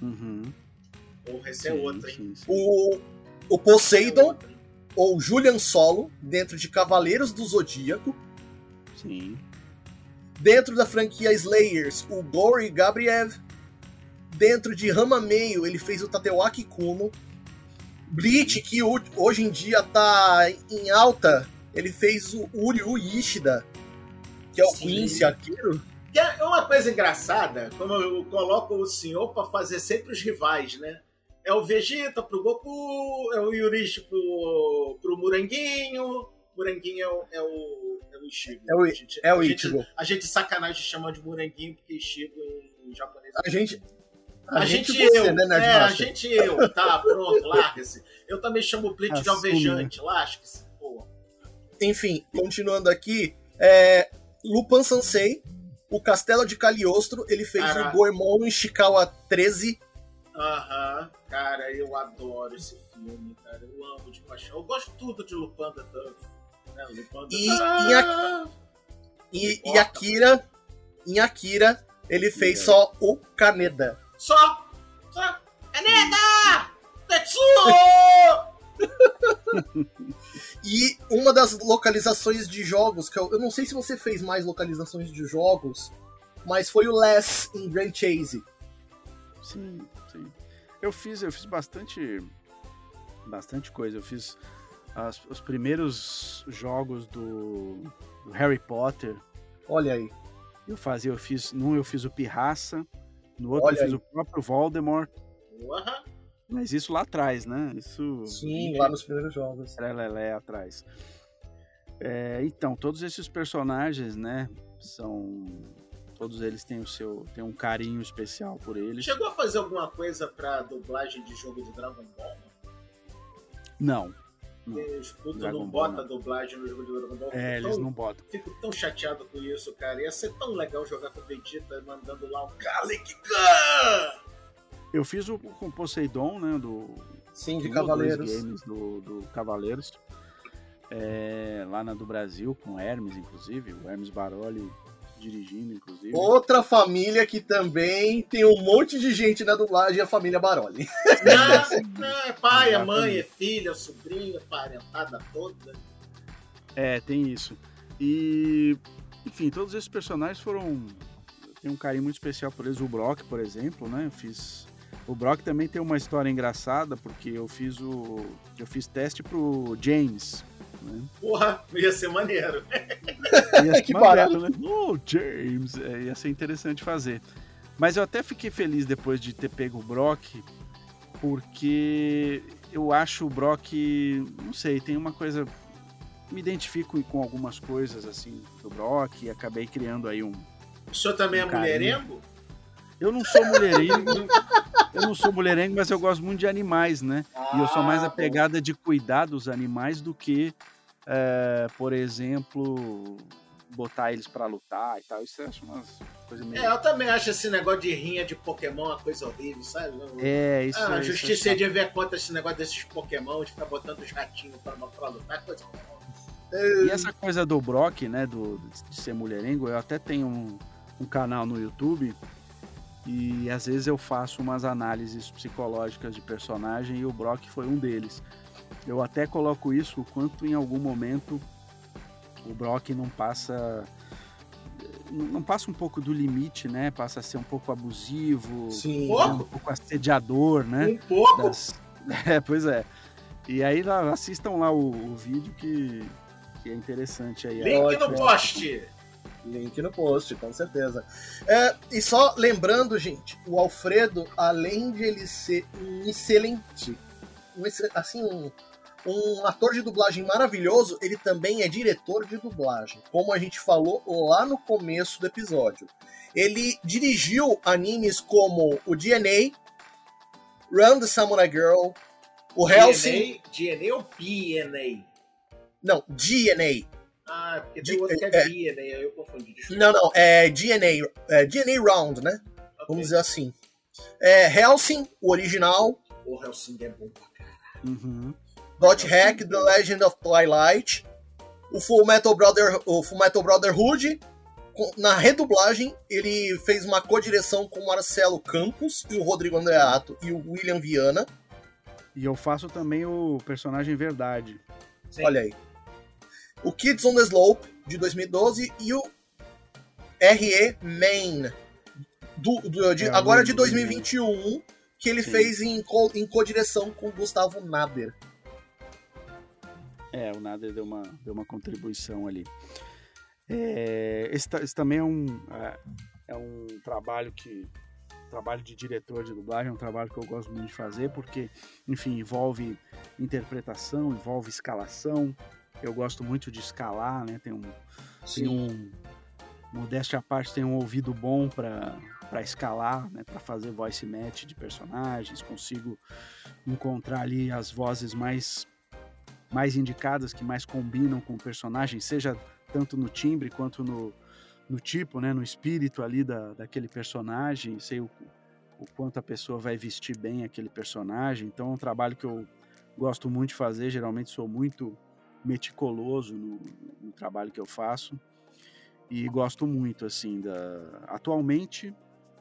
Uhum. Porra, esse é outro, hein? O, o Poseidon, ou Julian Solo, dentro de Cavaleiros do Zodíaco. Sim. Dentro da franquia Slayers, o Gory Gabriev. Dentro de Rama Meio, ele fez o Tatewaki Kuno. Bleach, que hoje em dia tá em alta, ele fez o Uryu Ishida, que é o Sim. Quincy Akiro. Que é uma coisa engraçada, como eu coloco o senhor pra fazer sempre os rivais, né? É o Vegeta pro Goku, é o Yurishi pro, pro Muranguinho, Muranguinho é o, é o, é o. É a gente, É o a gente, Ichigo. a gente sacanagem chama de Muranguinho porque Ishigo em, em japonês. A gente. A, gente, você, eu, né, é, a gente eu, tá, pronto, larga-se. Eu também chamo o Bleach de Assume, alvejante, lasque-se. Enfim, continuando aqui, é, Lupin Sansei, o Castelo de Cagliostro, ele fez Caraca. o Goemon Ishikawa 13. Aham, cara, eu adoro esse filme, cara. Eu amo de paixão. Eu gosto tudo de Lupin da Duff. E- Duff. e E, e. Akira, em Akira, ele fez É. só o Kaneda. Só! Só! Caneta! Tetsuo! [laughs] E uma das localizações de jogos, que eu, eu não sei se você fez mais localizações de jogos, mas foi o Les em Grand Chase. Sim, sim. Eu fiz, eu fiz bastante, bastante coisa. Eu fiz as- os primeiros jogos do, do Harry Potter. Olha aí. Eu fazia, eu fiz, num eu fiz o Pirraça, no outro Olha eu fiz aí. o próprio Voldemort. Aham. Mas isso lá atrás, né? Isso. Sim, lá nos primeiros jogos. Trelelé atrás. É, então, todos esses personagens, né? São. Todos eles têm o seu. têm um carinho especial por eles. Chegou a fazer alguma coisa pra dublagem de jogo de Dragon Ball? Não. Porque Os putos Dragon não Ball, botam dublagem no jogo de Dragon Ball. É, eles tão- não botam. Fico tão chateado com isso, cara. Ia ser tão legal jogar com o Vegeta mandando lá um Galick Gun! Eu fiz o com o Poseidon, né? Do, Sim, de Cavaleiros. dois games do, do Cavaleiros. É, lá na do Brasil, com o Hermes, inclusive. O Hermes Baroli dirigindo, inclusive. Outra família que também tem um monte de gente na dublagem, a família Baroli. Não, [laughs] não, é pai, é mãe, é filha, é sobrinho, é parentada toda. É, tem isso. E, enfim, todos esses personagens foram. Eu tenho um carinho muito especial por eles. O Brock, por exemplo, né? Eu fiz. O Brock também tem uma história engraçada, porque eu fiz o. Eu fiz teste pro James. Né? Porra, ia ser maneiro. Ia ser Que maneiro, né? Oh, James! É, ia ser interessante fazer. Mas eu até fiquei feliz depois de ter pego o Brock, porque eu acho o Brock, não sei, tem uma coisa. Me identifico com algumas coisas assim do Brock e acabei criando aí um. O senhor também é Um carinho. mulherengo? Eu não sou mulherengo, [laughs] eu não sou mulherengo, mas eu gosto muito de animais, né? E eu sou mais Ah, a pegada de cuidar dos animais do que, é, por exemplo, botar eles pra lutar e tal. Isso eu acho umas coisas meio. É, eu também acho esse negócio de rinha de Pokémon uma coisa horrível, sabe? É, isso ah, a isso é justiça chato. de ver contra esse negócio desses Pokémon, de ficar botando os ratinhos pra, pra lutar, coisa E essa coisa do Brock, né, do, de ser mulherengo, eu até tenho um, um canal no YouTube e às vezes eu faço umas análises psicológicas de personagem e o Brock foi um deles. Eu até coloco isso o quanto em algum momento o Brock não passa não passa um pouco do limite, né? Passa a ser um pouco abusivo, Sim. Né, um pouco assediador, né? Um pouco. das- [laughs] É, pois é. E aí assistam lá o, o vídeo que, que é interessante aí. Link ótimo. no post. Link no post, com certeza. É, e só lembrando, gente, o Alfredo, além de ele ser um excelente, um assim, um, um ator de dublagem maravilhoso, ele também é diretor de dublagem, como a gente falou lá no começo do episódio. Ele dirigiu animes como o DNA, Run the Samurai Girl, o Hellsing. DNA, DNA ou BNA? Não, DNA. Ah, porque De- tem outro que é, é- aí eu confundi. Desculpa. Não, não, é DNA, é DNA Round, né? Ok. Vamos dizer assim. É, Helsing, o original, O Hellsing é bom pra caralho. Uhum. Dot Hack, The Legend of Twilight, o Full Metal, Brother, o Full Metal Brotherhood. Com- Na redublagem, ele fez uma co-direção com o Marcelo Campos e o Rodrigo Andreato e o William Viana. E eu faço também o personagem Verdade. Sim. Olha aí. O Kids on the Slope, de 2012, e o RE Main, do, do de, é, agora de 2021, que ele Sim. fez em, em co-direção com Gustavo Nader. É, o Nader deu uma, deu uma contribuição ali. É, esse, esse, também é um, é, é um trabalho que trabalho de diretor de dublagem é um trabalho que eu gosto muito de fazer porque, enfim, envolve interpretação, envolve escalação. Eu gosto muito de escalar, né? Tem um, tem um modéstia à parte, tem um ouvido bom para para escalar, né, para fazer voice match de personagens, consigo encontrar ali as vozes mais mais indicadas que mais combinam com o personagem, seja tanto no timbre quanto no, no tipo, né, no espírito ali da, daquele personagem, sei o, o quanto a pessoa vai vestir bem aquele personagem. Então é um trabalho que eu gosto muito de fazer, geralmente sou muito meticuloso no, no trabalho que eu faço e gosto muito assim da atualmente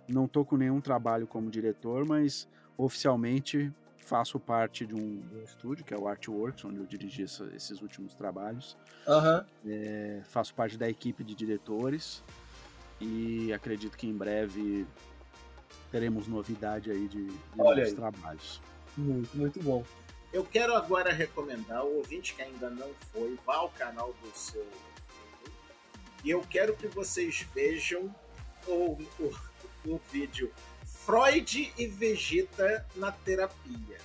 não estou com nenhum trabalho como diretor mas oficialmente faço parte de um, de um, estúdio, que é o Artworks, onde eu dirigi essa, esses últimos trabalhos. Uhum. É, faço parte da equipe de diretores e acredito que em breve teremos novidade aí de, de novos aí. trabalhos. Muito, muito bom. Eu quero agora recomendar, o ouvinte que ainda não foi, vá ao canal do seu e eu quero que vocês vejam o, o, o vídeo Freud e Vegeta na terapia.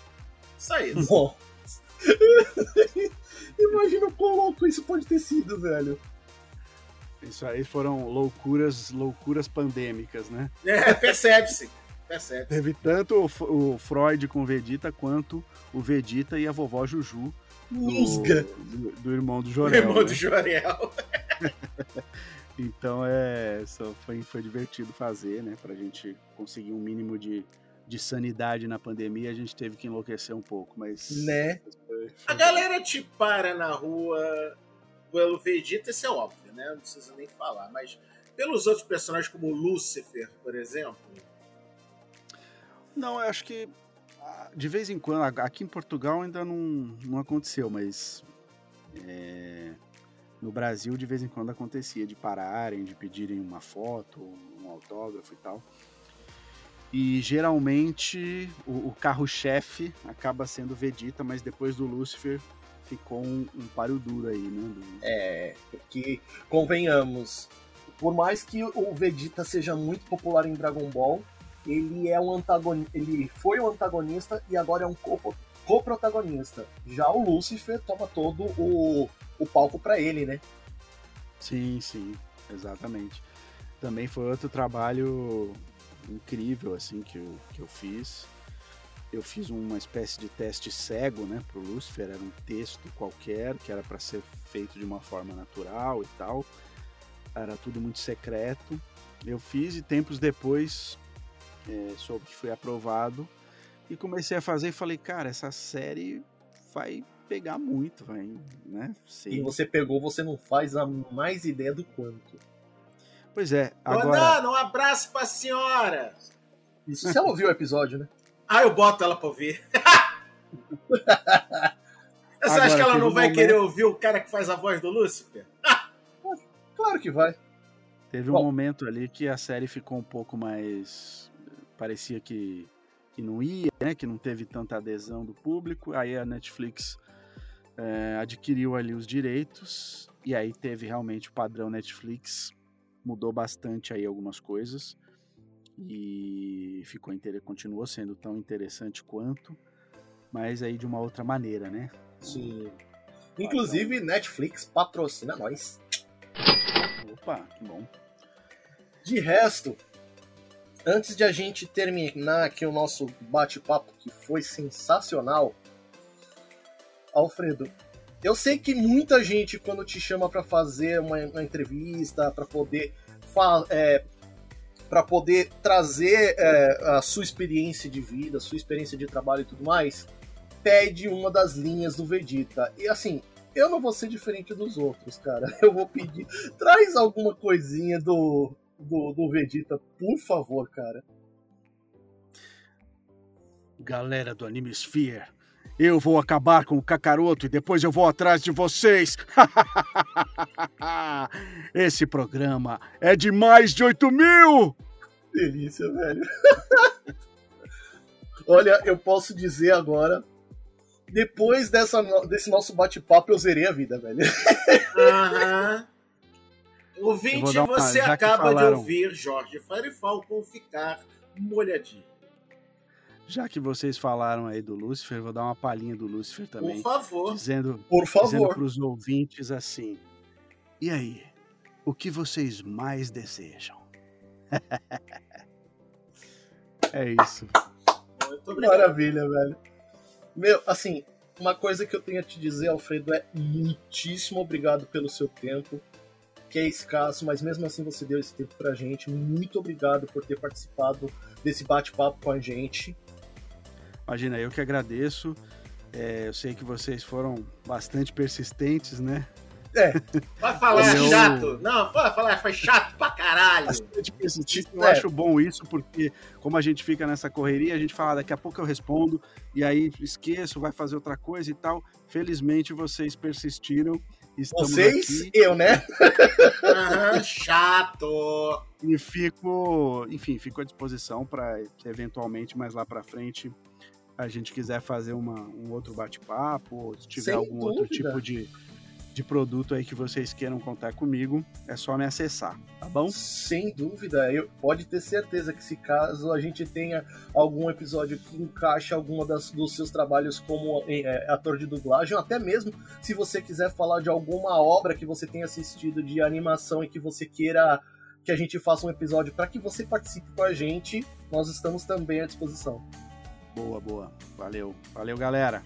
Só isso. Nossa. [laughs] Imagina o quão louco isso pode ter sido, velho. Isso aí foram loucuras, loucuras pandêmicas, né? É, percebe-se. Percebe Teve tanto o, o, Freud com o Vegeta quanto o Vegeta e a vovó Juju. Do, do, do, irmão do Jorel. irmão né? do Jorel. [laughs] Então é, só foi, foi divertido fazer, né? Pra gente conseguir um mínimo de, de sanidade na pandemia, a gente teve que enlouquecer um pouco, mas. Né? A galera te para na rua pelo Vegeta, isso é óbvio, né? Não precisa nem falar, mas pelos outros personagens, como Lúcifer, por exemplo. Não, eu acho que ah, de vez em quando, aqui em Portugal ainda não, não aconteceu, mas. É no Brasil, de vez em quando acontecia de pararem, de pedirem uma foto, um autógrafo e tal. E geralmente o, o carro-chefe acaba sendo Vegeta, mas depois do Lucifer ficou um, um páreo duro aí, né? É, porque, convenhamos, por mais que o Vegeta seja muito popular em Dragon Ball, ele é um antagonista, ele foi um antagonista e agora é um co-protagonista. Já o Lucifer toma todo o o palco para ele, né? Sim, sim, exatamente. Também foi outro trabalho incrível assim que eu, que eu fiz. Eu fiz uma espécie de teste cego, né, pro Lucifer, era um texto qualquer que era para ser feito de uma forma natural e tal. Era tudo muito secreto. Eu fiz e tempos depois é, soube que foi aprovado e comecei a fazer e falei, cara, essa série vai pegar muito, vai, né? Sei. E você pegou, você não faz a mais ideia do quanto. Pois é, agora... Dona, um abraço pra senhora! Isso se ela ouviu o episódio, né? [laughs] Ah, eu boto ela pra ouvir. [laughs] Você agora, acha que ela não vai momento... querer ouvir o cara que faz a voz do Lúcifer? claro que vai. Teve um Bom. momento ali que a série ficou um pouco mais. Parecia que, que não ia, né? Que não teve tanta adesão do público. Aí a Netflix é, adquiriu ali os direitos e aí teve realmente o padrão Netflix, mudou bastante aí algumas coisas e ficou continuou sendo tão interessante quanto, mas aí de uma outra maneira, né? Sim. Inclusive Netflix patrocina nós. Opa, que bom. De resto, antes de a gente terminar aqui o nosso bate-papo que foi sensacional, Alfredo, eu sei que muita gente, quando te chama para fazer uma, uma entrevista, para poder é, poder trazer é, a sua experiência de vida, a sua experiência de trabalho e tudo mais, pede uma das linhas do Vegeta. E assim, eu não vou ser diferente dos outros, cara. [laughs] Eu vou pedir, traz alguma coisinha do, do, do Vegeta, por favor, cara. Galera do Anime Sphere, Eu vou acabar com o Kakaroto e depois eu vou atrás de vocês. [laughs] Esse programa é de mais de 8 mil! Delícia, velho. [laughs] Olha, eu posso dizer agora, depois dessa, desse nosso bate-papo, eu zerei a vida, velho. [laughs] Aham. Ouvinte, uma- você acaba falaram- de ouvir Jorge Firefalcon ficar molhadinho. Já que vocês falaram aí do Lúcifer, vou dar uma palhinha do Lúcifer Por também. favor. Dizendo, Por dizendo favor. para os ouvintes assim: E aí, o que vocês mais desejam? [laughs] é isso. Maravilha, velho. Meu, assim, uma coisa que eu tenho a te dizer, Alfredo, é muitíssimo obrigado pelo seu tempo, que é escasso, mas mesmo assim você deu esse tempo pra gente. Muito obrigado por ter participado desse bate-papo com a gente. Imagina, eu que agradeço. É, eu sei que vocês foram bastante persistentes, né? Vai falar Eu- chato. Não, vai falar, foi chato pra caralho. Bastante persistentes. Eu É. acho bom isso, porque como a gente fica nessa correria, a gente fala, "Ah, daqui a pouco eu respondo, e aí esqueço, vai fazer outra coisa e tal. Felizmente vocês persistiram. Estamos Vocês, aqui eu, né? Aham, chato. e fico, enfim, fico à disposição para eventualmente mais lá para frente a gente quiser fazer uma, um outro bate-papo, ou se tiver Sem algum outro dúvida. tipo de, de produto aí que vocês queiram contar comigo, é só me acessar, tá bom? Sem dúvida, eu, pode ter certeza que se caso a gente tenha algum episódio que encaixe alguma das, dos seus trabalhos como é, ator de dublagem, ou até mesmo se você quiser falar de alguma obra que você tenha assistido de animação e que você queira que a gente faça um episódio para que você participe com a gente, nós estamos também à disposição. Boa, boa. Valeu. Valeu, galera.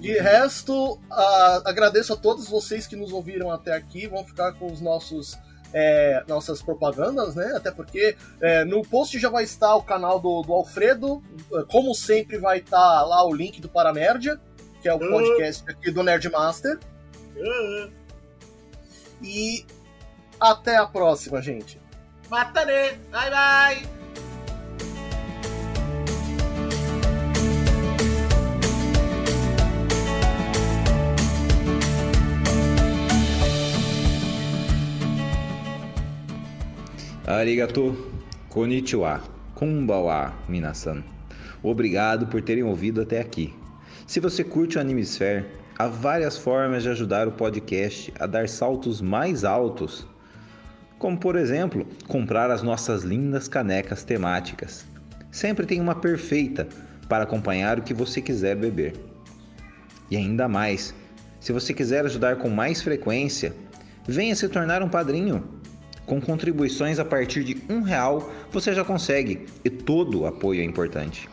De resto, ah, agradeço a todos vocês que nos ouviram até aqui. Vão ficar com os nossos é, nossas propagandas, né? Até porque é, no post já vai estar o canal do, do Alfredo. É, Como sempre, vai estar lá o link do Paranerdia, que é o Ah. podcast aqui do Nerdmaster. Ah, E até a próxima, gente. Matanê. Bye, bye. Arigato, konnichiwa, kumbawa, minasan. Obrigado por terem ouvido até aqui. Se você curte o Animesphere, há várias formas de ajudar o podcast a dar saltos mais altos. Como, por exemplo, comprar as nossas lindas canecas temáticas. Sempre tem uma perfeita para acompanhar o que você quiser beber. E ainda mais, se você quiser ajudar com mais frequência, venha se tornar um padrinho. Com contribuições a partir de um real, você já consegue e todo apoio é importante.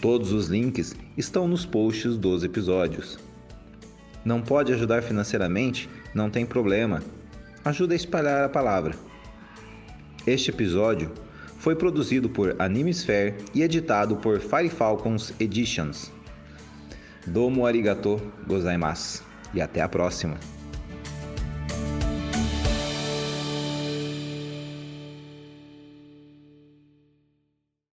Todos os links estão nos posts dos episódios. Não pode ajudar financeiramente? Não tem problema. Ajuda a espalhar a palavra. Este episódio foi produzido por Animesphere e editado por Fire Falcons Editions. Domo arigato gozaimasu e até a próxima.